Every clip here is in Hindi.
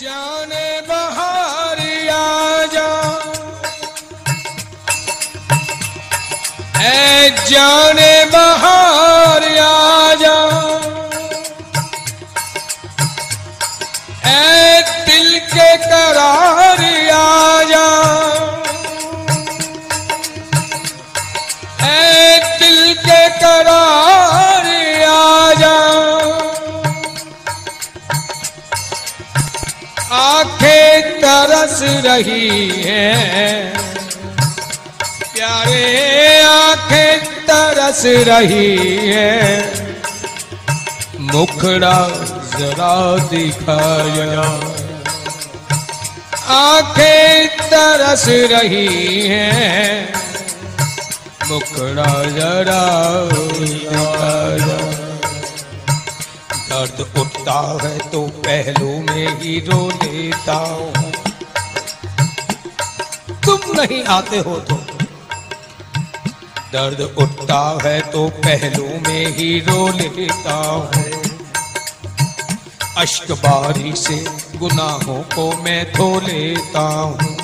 जाने बहारिया जा। ए जाने बहारिया रही है। प्यारे आँखें तरस रही है। मुखड़ा जरा दिखाया। आँखें तरस रही है। मुखड़ा जरा दिखाया। दर्द उठता है तो पहलू में ही रो लेता हूँ। नहीं आते हो तो दर्द उठता है तो पहलू में ही रो लेता हूँ। अश्क बारी से गुनाहों को मैं धो लेता हूँ।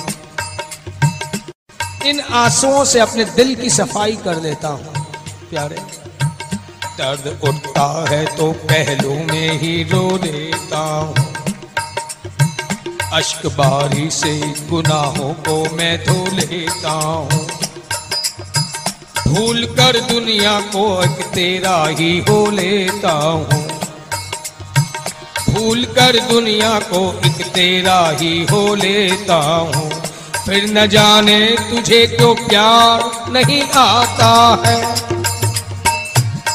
इन आंसुओं से अपने दिल की सफ़ाई कर लेता हूँ। प्यारे, दर्द उठता है तो पहलू में ही रो लेता हूँ। अश्क बारी से गुनाहों को मैं धो लेता हूँ। भूल कर दुनिया को एक तेरा ही हो लेता हूँ। भूल कर दुनिया को एक तेरा ही हो लेता हूँ। फिर न जाने तुझे क्यों प्यार नहीं आता है।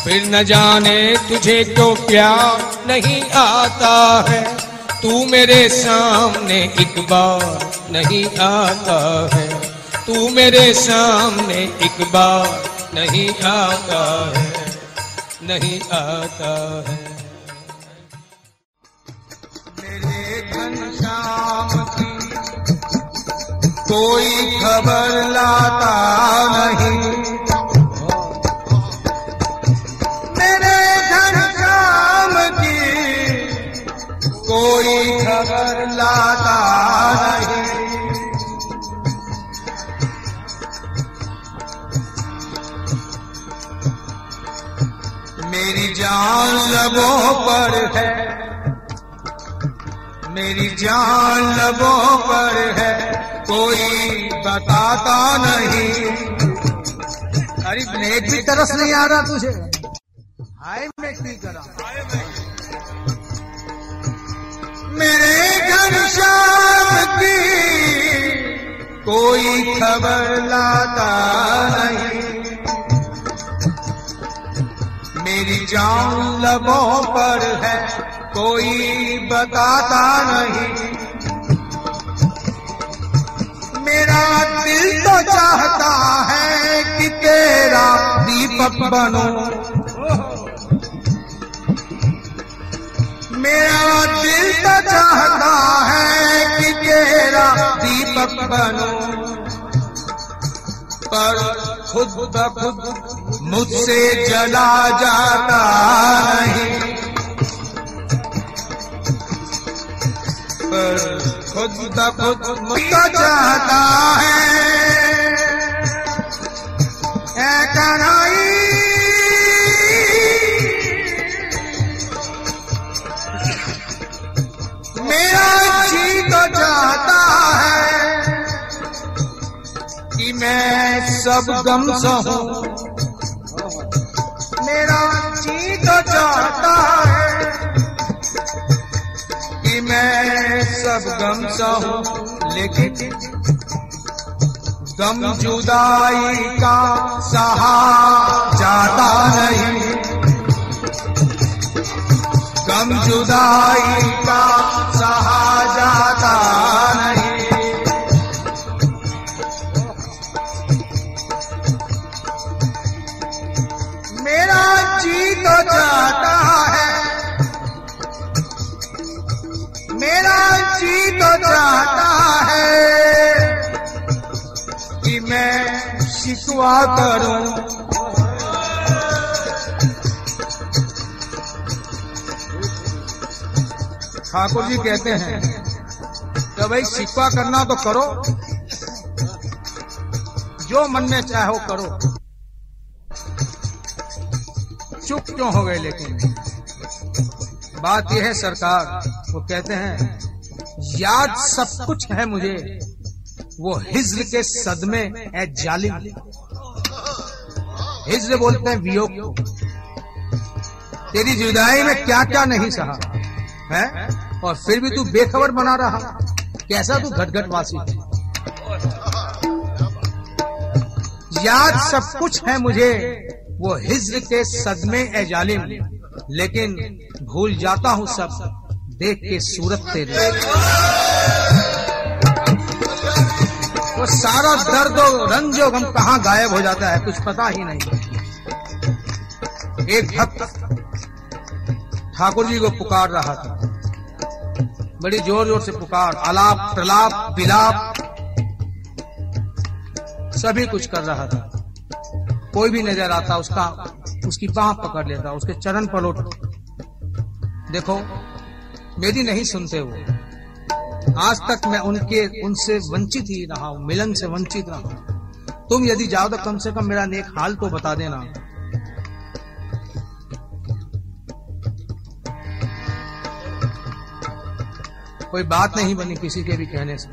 फिर न जाने तुझे क्यों प्यार नहीं आता है। तू मेरे सामने एक बार नहीं आता है। तू मेरे सामने एक बार नहीं आता है। नहीं आता है। मेरे घनश्याम की कोई खबर लाता नहीं। कोई खबर लाता नहीं। मेरी जान लबों पर है। मेरी जान लबों पर है। कोई बताता नहीं। अरे, नेट भी तरस नहीं आ रहा तुझे। हाय, मैं की करा? मेरे घनश्याम की कोई खबर लाता नहीं। मेरी जान लबों पर है, कोई बताता नहीं। मेरा दिल तो चाहता है कि तेरा दीपक बनो। चाहता है कि तेरा दीपक बनो। पर खुद ब खुद मुझसे जला जाता नहीं पर खुद ब खुद मुझको चाहता है। ऐ है कि मैं सब गम सहूं मेरा जी तो चाहता है कि मैं सब गम सहूं लेकिन गम जुदाई का सहा जाता नहीं। गम जुदाई का सहा जाता नहीं। मेरा जी तो चाहता है। मेरा जी तो चाहता है कि मैं शिकवा करूँ। ठाकुर जी कहते हैं तो भाई शिकवा करना तो करो, जो मन में चाहो करो। चुप क्यों हो गए लेकिन? बात यह है सरकार, वो कहते हैं, याद सब कुछ है मुझे, वो हिज्र के सदमे है जालिम। हिज्र बोलते हैं वियोग को। तेरी जुदाई में क्या क्या नहीं सहा, है? और फिर भी तू बेखबर बना रहा। कैसा तू घटघट वासी याद सब कुछ है मुझे, वो हिज्र के सदमे ए जालिम। लेकिन भूल जाता हूँ सब, देख के सूरत तेरे। वो सारा दर्द और रंज गम कहाँ गायब हो जाता है, कुछ पता ही नहीं। एक भक्त ठाकुर जी को पुकार रहा था। बड़ी ज़ोर ज़ोर से पुकार, आलाप, प्रलाप, विलाप। सभी कुछ कर रहा था। कोई भी नज़र आता, उसका, उसकी बाह पकड़ लेता, उसके चरण पलट देखो, मेरी नहीं सुनते वो आज तक मैं उनके, उनसे वंचित ही रहा हूँ, मिलन से वंचित रहा हूँ। तुम यदि जाओ तो कम से कम मेरा नेक हाल तो बता देना। कोई बात नहीं बनी किसी के भी कहने से।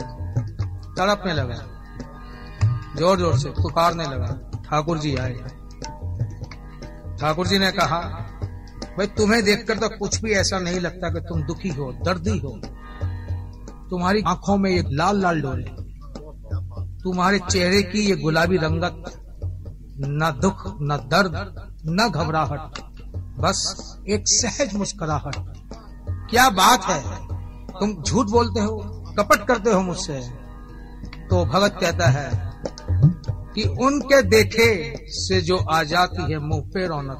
तड़पने लगा। ज़ोर ज़ोर से पुकारने लगा। ठाकुर जी आए। ठाकुर जी ने कहा, भाई, तुम्हें देखकर तो कुछ भी ऐसा नहीं लगता कि तुम दुखी हो, दर्दी हो। तुम्हारी आँखों में ये लाल लाल डोले। तुम्हारे चेहरे की ये गुलाबी रंगत, न दुख, न दर्द, न घबराहट, बस एक सहज मुस्कुराहट। क्या बात है? तुम झूठ बोलते हो, कपट करते हो मुझसे। तो भगत कहता है कि उनके देखे से जो आ जाती है, मुँह पे रौनक।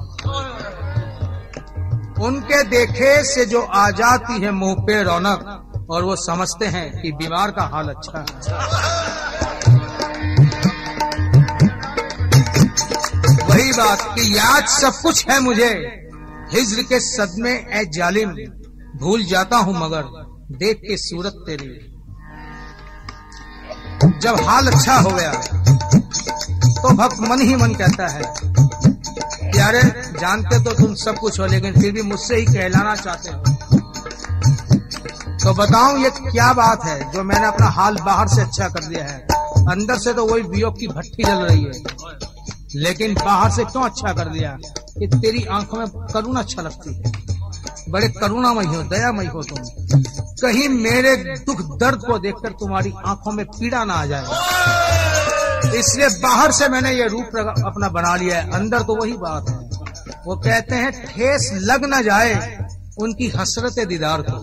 उनके देखे से जो आ जाती है, मुँह पे रौनक, और वो समझते हैं कि बीमार का हाल अच्छा है। वही बात कि याद सब कुछ है मुझे, हिज्र के सदमे ए जालिम, भूल जाता हूँ मगर। देख के सूरत तेरी। जब हाल अच्छा हो गया तो भक्त मन ही मन कहता है, प्यारे, जानते तो तुम सब कुछ हो, लेकिन फिर भी मुझसे ही कहलाना चाहते हो। तो बताऊँ, ये क्या बात है जो मैंने अपना हाल बाहर से अच्छा कर दिया है? अंदर से तो वही वियोग की भट्टी जल रही है। लेकिन बाहर से क्यों अच्छा कर दिया? कि तेरी आँखों में करुणा अच्छा लगती है। बड़े करुणामय हो, दयामयी हो तुम। कहीं मेरे दुख दर्द को देखकर तुम्हारी आँखों में पीड़ा ना आ जाए। इसलिए बाहर से मैंने ये रूप अपना बना लिया है। अंदर तो वही बात है। वो कहते हैं, ठेस लग न जाए, उनकी हसरत दीदार को।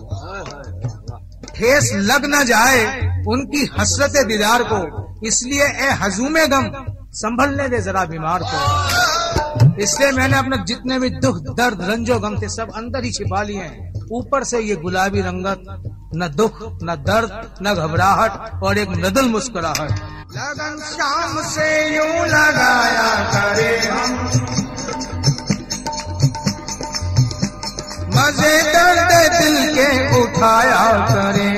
ठेस लग न जाए, उनकी हसरत दीदार को। इसलिए, ए हजूमे गम, संभलने दे जरा बीमार को। इसलिए मैंने अपने जितने भी दुख, दर्द, रंजो गम थे, सब अंदर ही छिपा लिए हैं। ऊपर से ये गुलाबी रंगत, न दुख, न दर्द, न घबराहट और एक नदल मुस्कुराहट। लगन शाम से यूँ लगाया करे हम। मज़े दर्द दिल के उठाया करे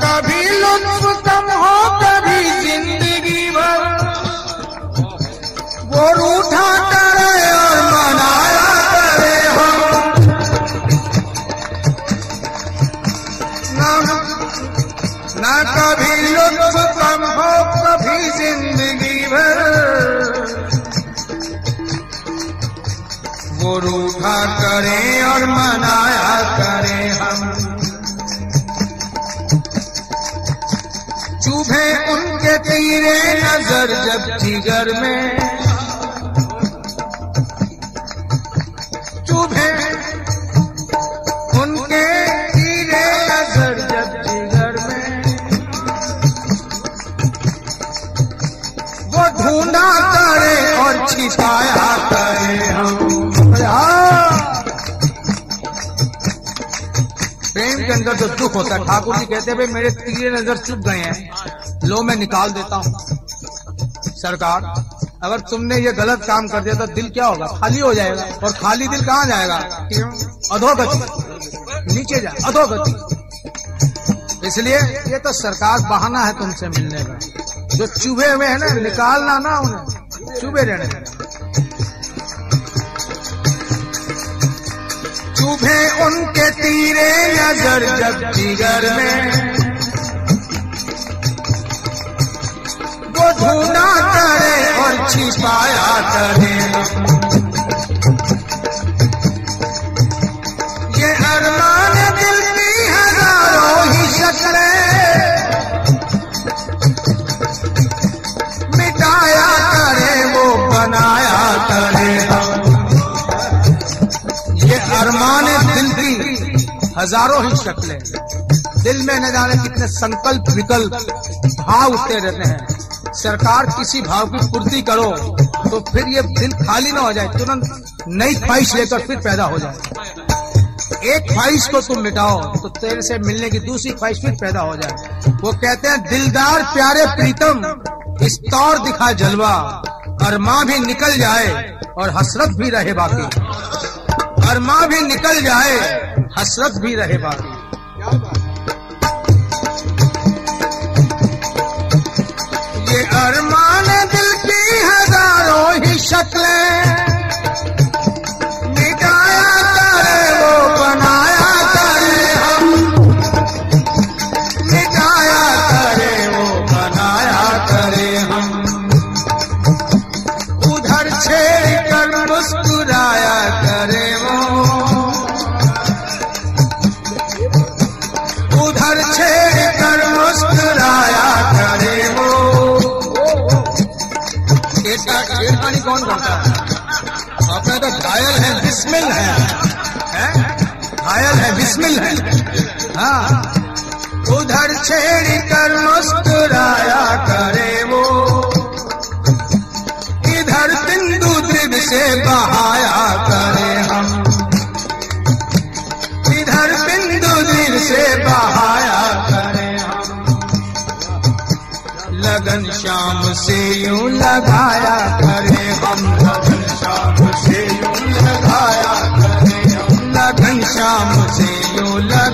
कभी लुत्फ कम हो, कभी ज़िंदगी भर। वो रूठा करे और मनाया करे हम न न कभी लुत्फ कम हो, कभी ज़िंदगी भर। वो रूठा करे और मनाया चुभे उनके तीरे नज़र जब जिगर में। चुभे उनके तीरे नज़र जब जिगर में। वो ढूंढा करे और छिपाया करे हम। प्रेम के अंदर जो दुख होता है, ठाकुर जी कहते हैं मेरे तीर नज़र चुप गए हैं। लो, मैं निकाल देता हूँ। सरकार, अगर तुमने ये गलत काम कर दिया तो दिल क्या होगा? खाली हो जाएगा। और खाली दिल कहाँ जाएगा? अधोगति। नीचे जाए अधोगति। इसलिए ये तो सरकार बहाना है तुमसे मिलने का। जो चुभे हुए है ना, निकालना ना उन्हें। चुभे रहने चुभे उनके तीरे नज़र जब जिगर में। वो धुना करे और छिपाया करे हज़ारों ही शक्लें दिल में न जाने कितने संकल्प, विकल्प, भाव उठते रहते हैं। सरकार किसी भाव की पूर्ति करो तो फिर ये दिल खाली ना हो जाए, तुरंत नई ख्वाहिश लेकर फिर पैदा हो जाए। एक ख्वाहिश को तुम मिटाओ तो तेरे से मिलने की दूसरी ख्वाहिश फिर पैदा हो जाए। वो कहते हैं, दिलदार प्यारे प्रीतम, इस तौर दिखा जलवा, अरमा भी निकल जाए और हसरत भी रहे बाकी। अरमा भी निकल जाए हसरत भी रहे बाकी। ये अरमान कौन करता है? अपने तो घायल है, बिस्मिल है? घायल है, बिस्मिल है। हाँ। उधर छेड़ कर मुस्कुराया करे वो। इधर बिंदु दिल से बहाया करे हम। इधर बिंदु दिल से बहाया लगन श्याम से यूँ लगाया करे हम। लगन श्याम से यूँ लगाया करे हम। लगन श्याम से यूँ लगाया